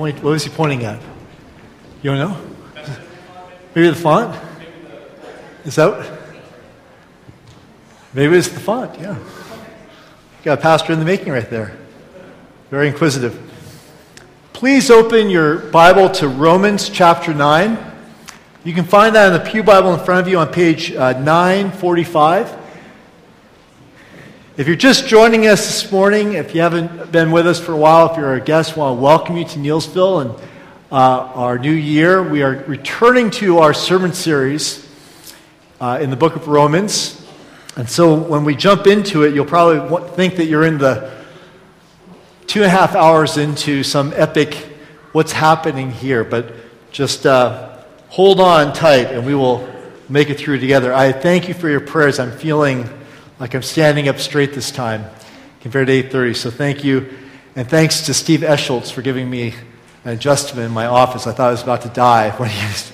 point? What was he pointing at? You don't know? Maybe the font? Is that? Maybe it's the font, yeah. Got a pastor in the making right there. Very inquisitive. Please open your Bible to Romans chapter 9. You can find that in the Pew Bible in front of you on page uh, 945. If you're just joining us this morning, if you haven't been with us for a while, if you're a guest, I want to welcome you to Neilsville and uh, our new year. We are returning to our sermon series uh, in the book of Romans. And so when we jump into it, you'll probably think that you're in the two and a half hours into some epic what's happening here. But just uh, hold on tight and we will make it through together. I thank you for your prayers. I'm feeling like I'm standing up straight this time compared to 8.30. So thank you. And thanks to Steve Eschultz for giving me an adjustment in my office. I thought I was about to die when he was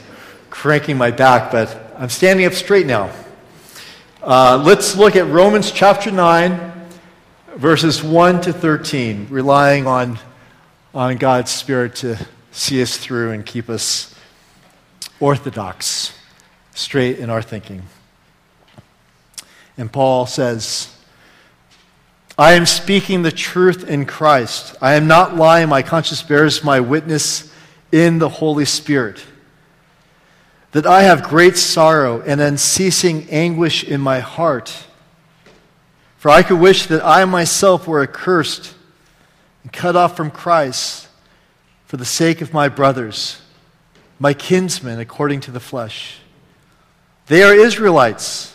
cranking my back, but I'm standing up straight now. Uh, let's look at Romans chapter 9, verses 1 to 13, relying on, on God's Spirit to see us through and keep us orthodox, straight in our thinking. And Paul says, I am speaking the truth in Christ. I am not lying. My conscience bears my witness in the Holy Spirit that I have great sorrow and unceasing anguish in my heart. For I could wish that I myself were accursed and cut off from Christ for the sake of my brothers, my kinsmen according to the flesh. They are Israelites,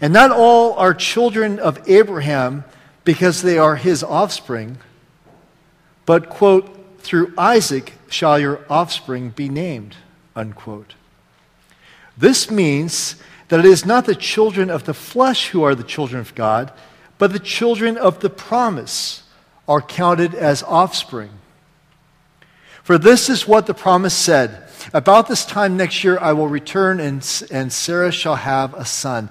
And not all are children of Abraham because they are his offspring. But, quote, through Isaac shall your offspring be named, unquote. This means that it is not the children of the flesh who are the children of God, but the children of the promise are counted as offspring. For this is what the promise said About this time next year I will return, and, and Sarah shall have a son.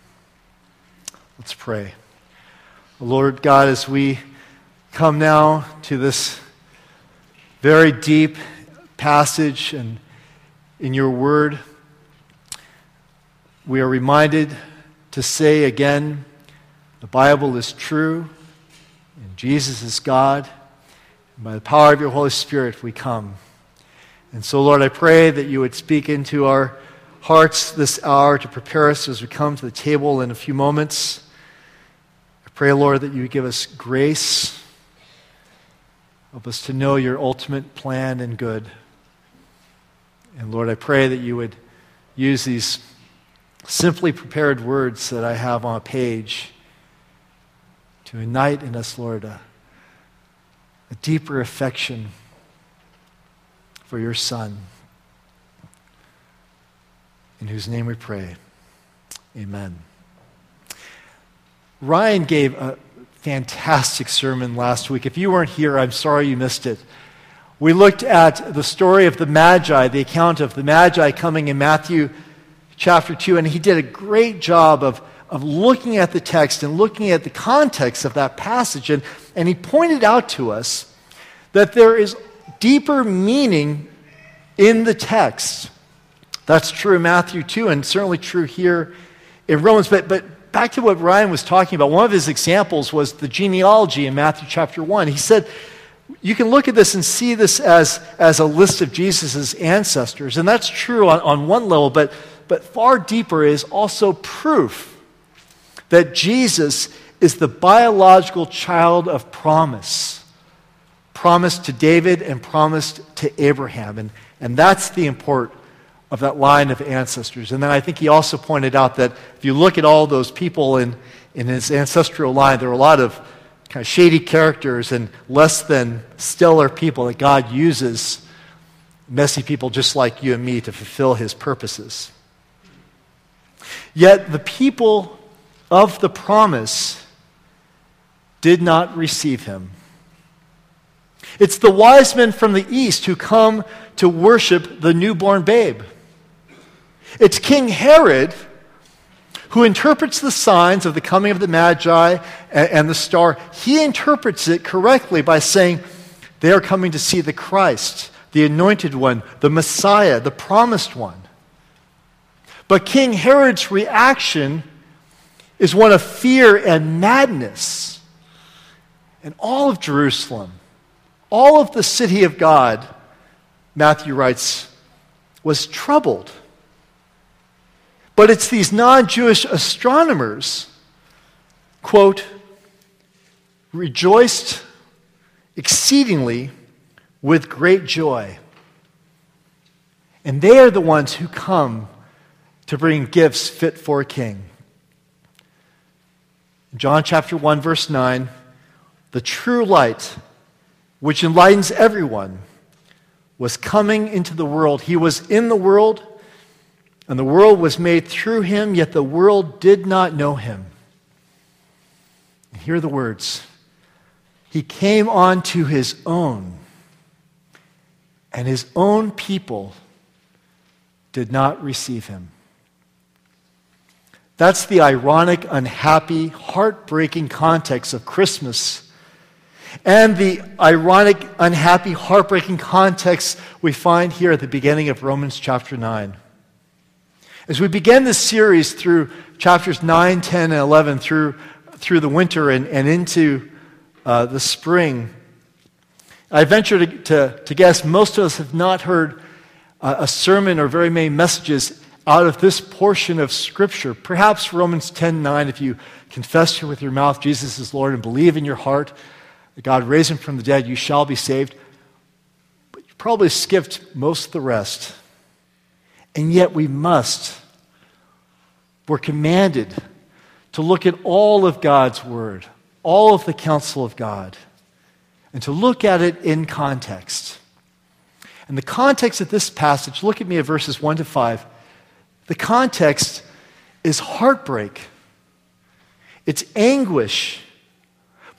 Let's pray. Lord God, as we come now to this very deep passage and in your word, we are reminded to say again the Bible is true, and Jesus is God. And by the power of your Holy Spirit, we come. And so, Lord, I pray that you would speak into our hearts this hour to prepare us as we come to the table in a few moments. Pray, Lord, that you give us grace. Help us to know your ultimate plan and good. And Lord, I pray that you would use these simply prepared words that I have on a page to ignite in us, Lord, a, a deeper affection for your Son, in whose name we pray. Amen. Ryan gave a fantastic sermon last week. If you weren't here, I'm sorry you missed it. We looked at the story of the Magi, the account of the Magi coming in Matthew chapter 2, and he did a great job of, of looking at the text and looking at the context of that passage. And, and he pointed out to us that there is deeper meaning in the text. That's true in Matthew 2, and certainly true here in Romans. But, but back to what Ryan was talking about, one of his examples was the genealogy in Matthew chapter 1. He said, you can look at this and see this as, as a list of Jesus' ancestors, and that's true on, on one level, but, but far deeper is also proof that Jesus is the biological child of promise, promised to David and promised to Abraham. And, and that's the import of that line of ancestors. And then I think he also pointed out that if you look at all those people in, in his ancestral line, there are a lot of kind of shady characters and less than stellar people that God uses, messy people just like you and me, to fulfill his purposes. Yet the people of the promise did not receive him. It's the wise men from the east who come to worship the newborn babe. It's King Herod who interprets the signs of the coming of the Magi and, the star. He interprets it correctly by saying they are coming to see the Christ, the anointed one, the Messiah, the promised one. But King Herod's reaction is one of fear and madness. And all of Jerusalem, all of the city of God, Matthew writes, was troubled. But it's these non Jewish astronomers, quote, rejoiced exceedingly with great joy. And they are the ones who come to bring gifts fit for a king. John chapter 1, verse 9 the true light, which enlightens everyone, was coming into the world. He was in the world and the world was made through him, yet the world did not know him. Hear the words He came on to his own, and his own people did not receive him. That's the ironic, unhappy, heartbreaking context of Christmas. And the ironic, unhappy, heartbreaking context we find here at the beginning of Romans chapter 9. As we begin this series through chapters 9, 10, and 11, through, through the winter and, and into uh, the spring, I venture to, to, to, guess most of us have not heard uh, a sermon or very many messages out of this portion of Scripture. Perhaps Romans 10 9, if you confess with your mouth Jesus is Lord and believe in your heart that God raised him from the dead, you shall be saved. But you probably skipped most of the rest. And yet we must we're commanded to look at all of God's Word, all of the counsel of God, and to look at it in context. And the context of this passage, look at me at verses 1 to 5. The context is heartbreak, it's anguish.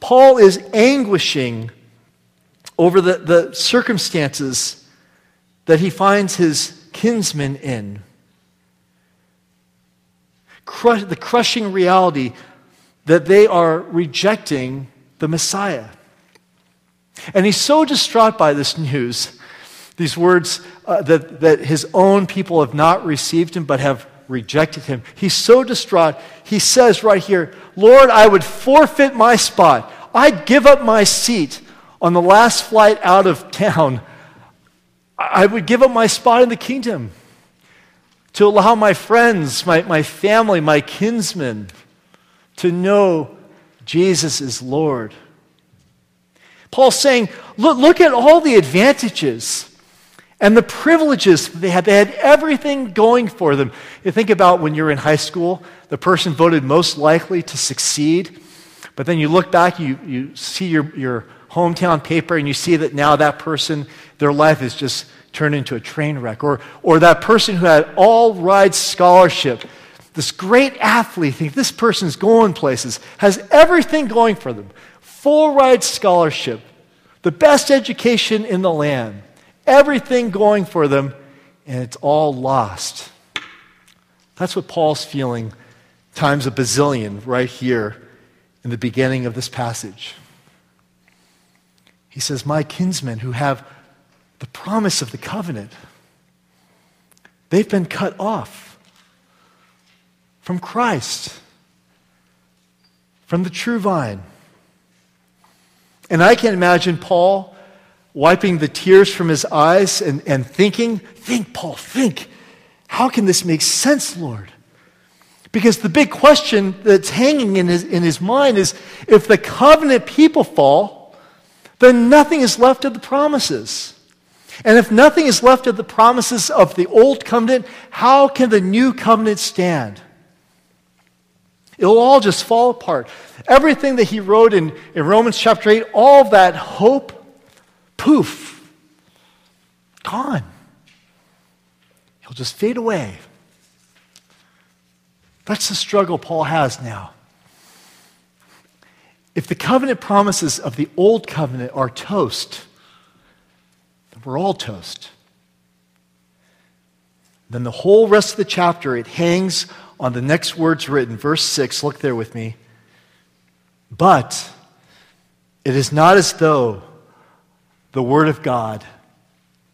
Paul is anguishing over the, the circumstances that he finds his kinsmen in crush, the crushing reality that they are rejecting the Messiah. And he's so distraught by this news, these words uh, that, that his own people have not received him but have rejected him. He's so distraught, he says right here, Lord, I would forfeit my spot. I'd give up my seat on the last flight out of town. I would give up my spot in the kingdom to allow my friends, my, my family, my kinsmen to know Jesus is Lord. Paul's saying, look, look at all the advantages and the privileges they had. They had everything going for them. You think about when you're in high school, the person voted most likely to succeed, but then you look back, you, you see your, your hometown paper, and you see that now that person, their life is just turned into a train wreck. Or, or that person who had all ride scholarship, this great athlete, think this person's going places, has everything going for them. Full ride scholarship, the best education in the land, everything going for them, and it's all lost. That's what Paul's feeling times a bazillion right here in the beginning of this passage. He says, My kinsmen who have the promise of the covenant. They've been cut off from Christ, from the true vine. And I can imagine Paul wiping the tears from his eyes and, and thinking, Think, Paul, think. How can this make sense, Lord? Because the big question that's hanging in his, in his mind is if the covenant people fall, then nothing is left of the promises. And if nothing is left of the promises of the old covenant, how can the new covenant stand? It'll all just fall apart. Everything that he wrote in, in Romans chapter 8, all that hope, poof, gone. He'll just fade away. That's the struggle Paul has now. If the covenant promises of the old covenant are toast, then we're all toast. Then the whole rest of the chapter, it hangs on the next words written. Verse 6, look there with me. But it is not as though the word of God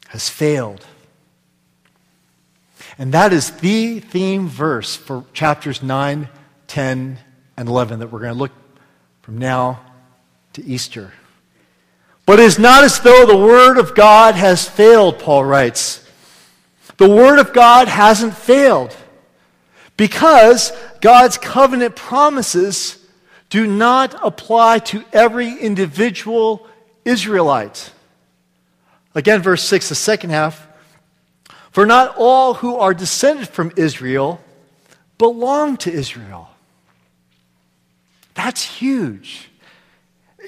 has failed. And that is the theme verse for chapters 9, 10, and 11 that we're going to look from now to Easter. But it is not as though the Word of God has failed, Paul writes. The Word of God hasn't failed because God's covenant promises do not apply to every individual Israelite. Again, verse 6, the second half. For not all who are descended from Israel belong to Israel. That's huge.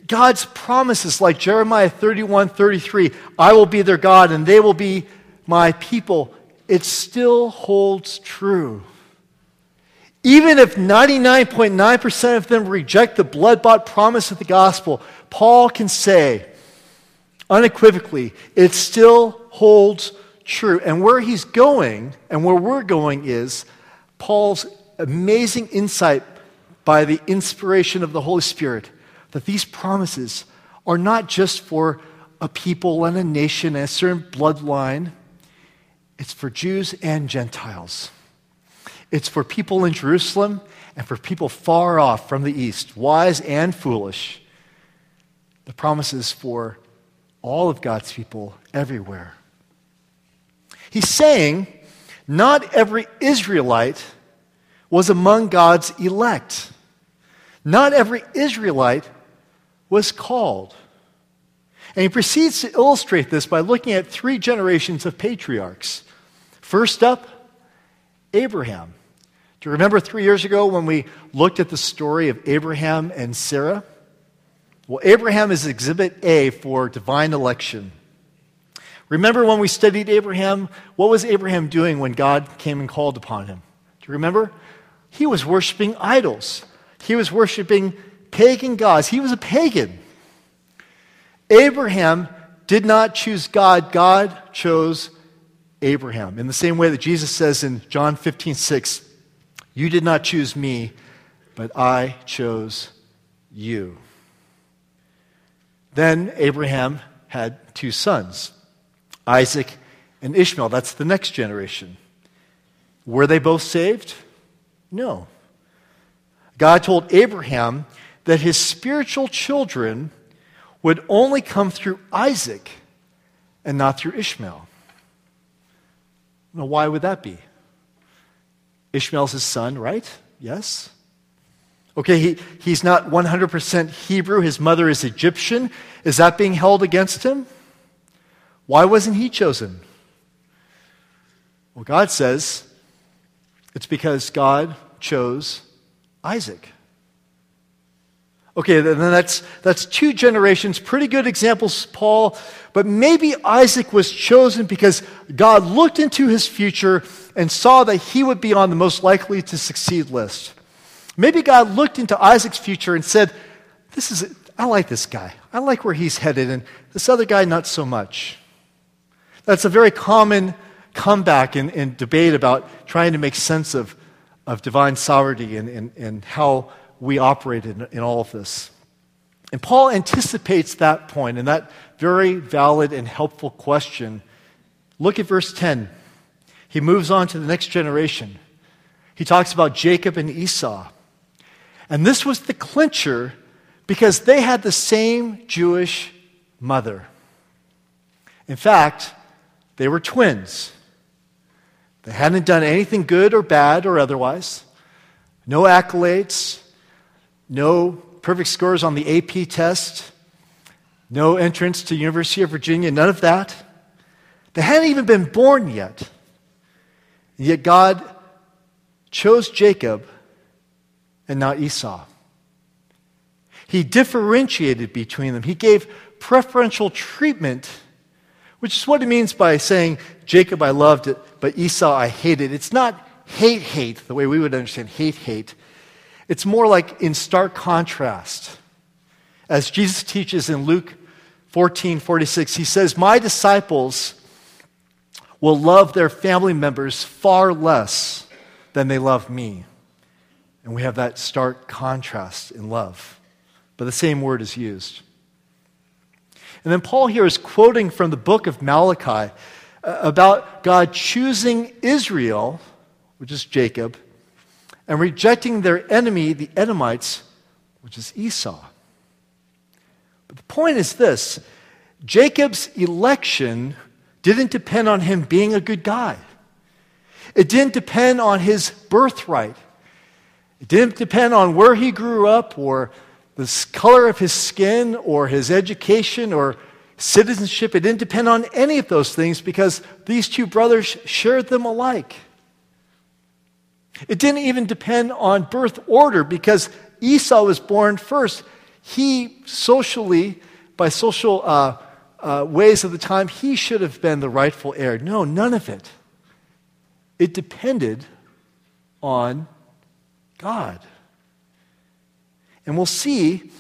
God's promises, like Jeremiah 31 33, I will be their God and they will be my people, it still holds true. Even if 99.9% of them reject the blood bought promise of the gospel, Paul can say unequivocally, it still holds true. And where he's going and where we're going is Paul's amazing insight by the inspiration of the Holy Spirit that these promises are not just for a people and a nation and a certain bloodline, it's for Jews and Gentiles. It's for people in Jerusalem and for people far off from the east, wise and foolish. The promises for all of God's people everywhere. He's saying not every Israelite was among God's elect. Not every Israelite was called. And he proceeds to illustrate this by looking at three generations of patriarchs. First up, Abraham. Do you remember three years ago when we looked at the story of Abraham and Sarah? Well, Abraham is exhibit A for divine election. Remember when we studied Abraham? What was Abraham doing when God came and called upon him? Do you remember? He was worshiping idols, he was worshiping pagan gods. He was a pagan. Abraham did not choose God, God chose Abraham. In the same way that Jesus says in John 15, 6, You did not choose me, but I chose you. Then Abraham had two sons. Isaac and Ishmael. That's the next generation. Were they both saved? No. God told Abraham that his spiritual children would only come through Isaac and not through Ishmael. Now, why would that be? Ishmael's his son, right? Yes. Okay, he, he's not 100% Hebrew. His mother is Egyptian. Is that being held against him? Why wasn't he chosen? Well, God says it's because God chose Isaac. Okay, then that's, that's two generations, pretty good examples, Paul. But maybe Isaac was chosen because God looked into his future and saw that he would be on the most likely to succeed list. Maybe God looked into Isaac's future and said, This is, I like this guy. I like where he's headed, and this other guy, not so much. That's a very common comeback in, in debate about trying to make sense of, of divine sovereignty and, and, and how we operate in, in all of this. And Paul anticipates that point and that very valid and helpful question. Look at verse 10. He moves on to the next generation. He talks about Jacob and Esau. And this was the clincher because they had the same Jewish mother. In fact, they were twins. They hadn't done anything good or bad or otherwise. No accolades, no perfect scores on the AP test, no entrance to University of Virginia, none of that. They hadn't even been born yet. And yet God chose Jacob and not Esau. He differentiated between them. He gave preferential treatment, which is what it means by saying, Jacob I loved it, but Esau I hated. It's not hate, hate, the way we would understand hate, hate. It's more like in stark contrast. As Jesus teaches in Luke 14 46, he says, My disciples will love their family members far less than they love me. And we have that stark contrast in love but the same word is used. And then Paul here is quoting from the book of Malachi uh, about God choosing Israel, which is Jacob, and rejecting their enemy, the Edomites, which is Esau. But the point is this Jacob's election didn't depend on him being a good guy, it didn't depend on his birthright, it didn't depend on where he grew up or the color of his skin or his education or citizenship. It didn't depend on any of those things because these two brothers shared them alike. It didn't even depend on birth order because Esau was born first. He socially, by social uh, uh, ways of the time, he should have been the rightful heir. No, none of it. It depended on God. And we'll see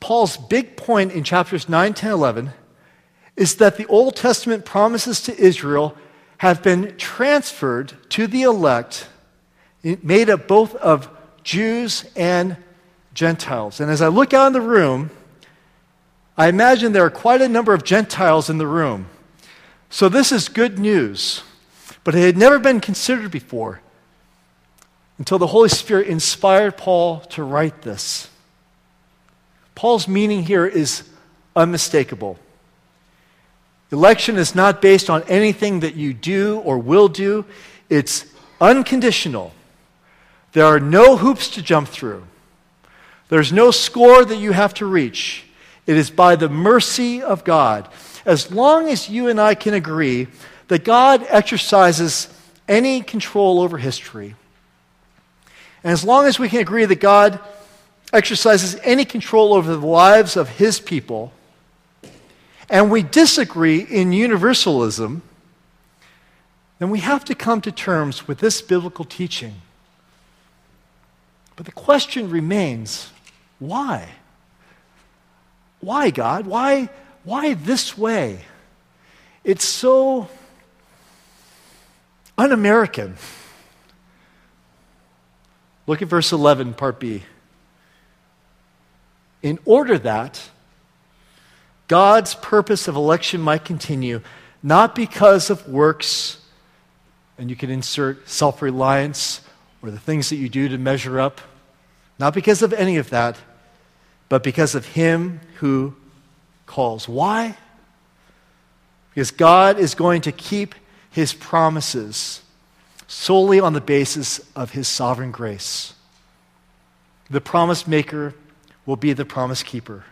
Paul's big point in chapters 9, 10, 11 is that the Old Testament promises to Israel have been transferred to the elect, made up both of Jews and Gentiles. And as I look out in the room, I imagine there are quite a number of Gentiles in the room. So this is good news, but it had never been considered before until the Holy Spirit inspired Paul to write this. Paul's meaning here is unmistakable. Election is not based on anything that you do or will do, it's unconditional. There are no hoops to jump through, there's no score that you have to reach. It is by the mercy of God. As long as you and I can agree that God exercises any control over history, and as long as we can agree that God exercises any control over the lives of his people, and we disagree in universalism, then we have to come to terms with this biblical teaching. But the question remains why? Why, God? Why, why this way? It's so un American. Look at verse 11, part B in order that God's purpose of election might continue, not because of works, and you can insert self reliance or the things that you do to measure up, not because of any of that, but because of Him who calls. Why? Because God is going to keep His promises solely on the basis of His sovereign grace. The promise maker will be the promise keeper.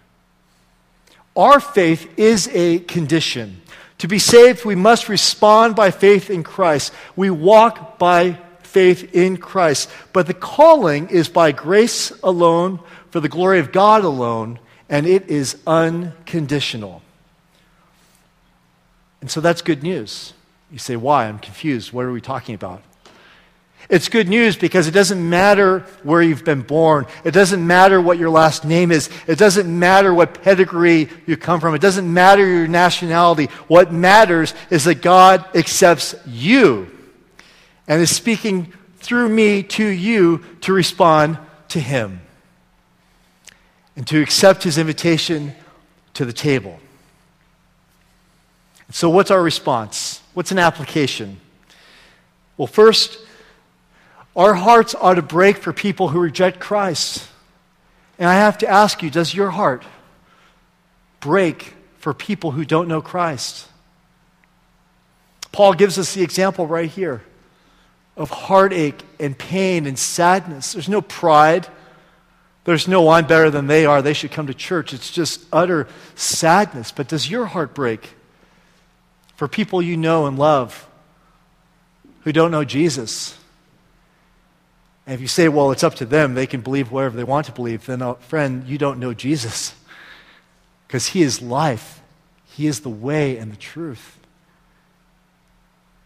Our faith is a condition. To be saved, we must respond by faith in Christ. We walk by faith in Christ. But the calling is by grace alone, for the glory of God alone, and it is unconditional. And so that's good news. You say, why? I'm confused. What are we talking about? It's good news because it doesn't matter where you've been born. It doesn't matter what your last name is. It doesn't matter what pedigree you come from. It doesn't matter your nationality. What matters is that God accepts you and is speaking through me to you to respond to Him and to accept His invitation to the table. So, what's our response? What's an application? Well, first, our hearts ought to break for people who reject Christ. And I have to ask you does your heart break for people who don't know Christ? Paul gives us the example right here of heartache and pain and sadness. There's no pride. There's no, I'm better than they are. They should come to church. It's just utter sadness. But does your heart break for people you know and love who don't know Jesus? And if you say, well, it's up to them, they can believe whatever they want to believe, then, uh, friend, you don't know Jesus. Because he is life, he is the way and the truth.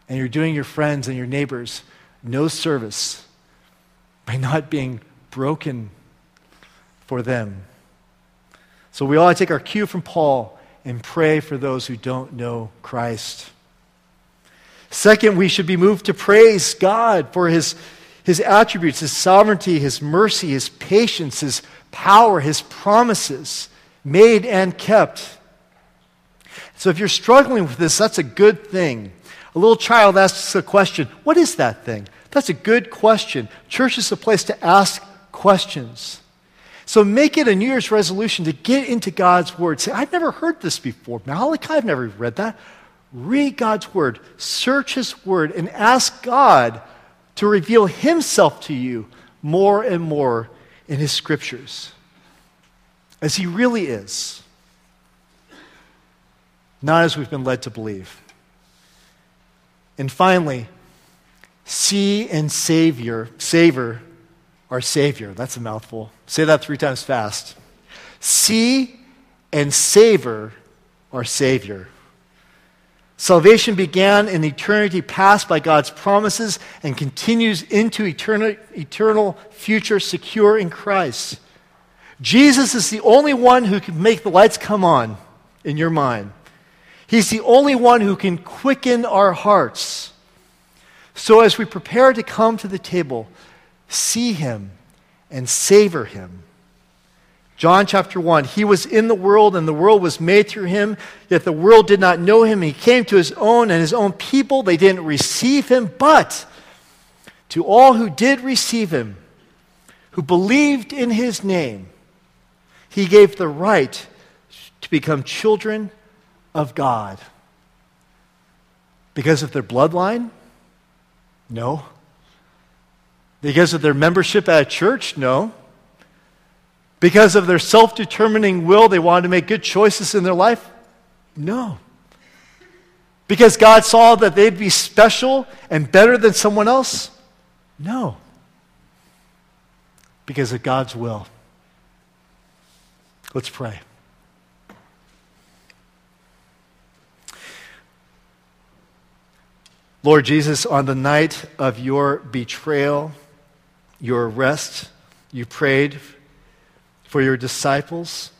And you're doing your friends and your neighbors no service by not being broken for them. So we ought to take our cue from Paul and pray for those who don't know Christ. Second, we should be moved to praise God for his, his attributes, his sovereignty, his mercy, his patience, his power, his promises, made and kept. So if you're struggling with this, that's a good thing. A little child asks a question What is that thing? That's a good question. Church is a place to ask questions. So make it a New Year's resolution to get into God's Word. Say, I've never heard this before. Malachi, I've never read that. Read God's Word, search His Word, and ask God to reveal Himself to you more and more in His Scriptures as He really is, not as we've been led to believe. And finally, see and savior, savor our Savior. That's a mouthful. Say that three times fast. See and savor our Savior. Salvation began in eternity past by God's promises and continues into eternal, eternal future secure in Christ. Jesus is the only one who can make the lights come on in your mind. He's the only one who can quicken our hearts. So as we prepare to come to the table, see him and savor him. John chapter 1 He was in the world, and the world was made through him, yet the world did not know him. He came to his own, and his own people, they didn't receive him. But to all who did receive him, who believed in his name, he gave the right to become children of God. Because of their bloodline? No. Because of their membership at a church? No. Because of their self determining will, they wanted to make good choices in their life? No. Because God saw that they'd be special and better than someone else? No. Because of God's will. Let's pray. Lord Jesus, on the night of your betrayal, your arrest, you prayed for your disciples.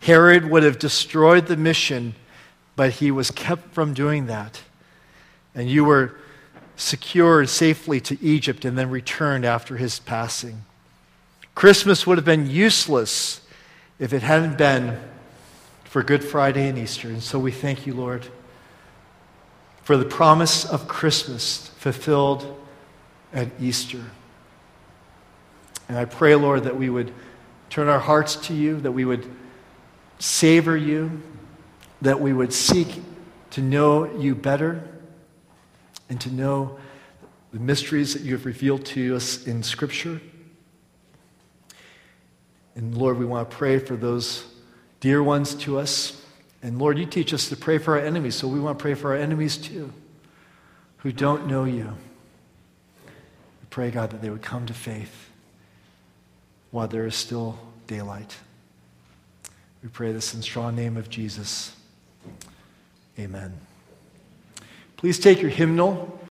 Herod would have destroyed the mission, but he was kept from doing that. And you were secured safely to Egypt and then returned after his passing. Christmas would have been useless if it hadn't been for Good Friday and Easter. And so we thank you, Lord for the promise of Christmas fulfilled at Easter. And I pray, Lord, that we would turn our hearts to you, that we would savor you, that we would seek to know you better and to know the mysteries that you have revealed to us in Scripture. And Lord, we want to pray for those dear ones to us and Lord, you teach us to pray for our enemies, so we want to pray for our enemies too, who don't know you. We pray, God, that they would come to faith while there is still daylight. We pray this in the strong name of Jesus. Amen. Please take your hymnal.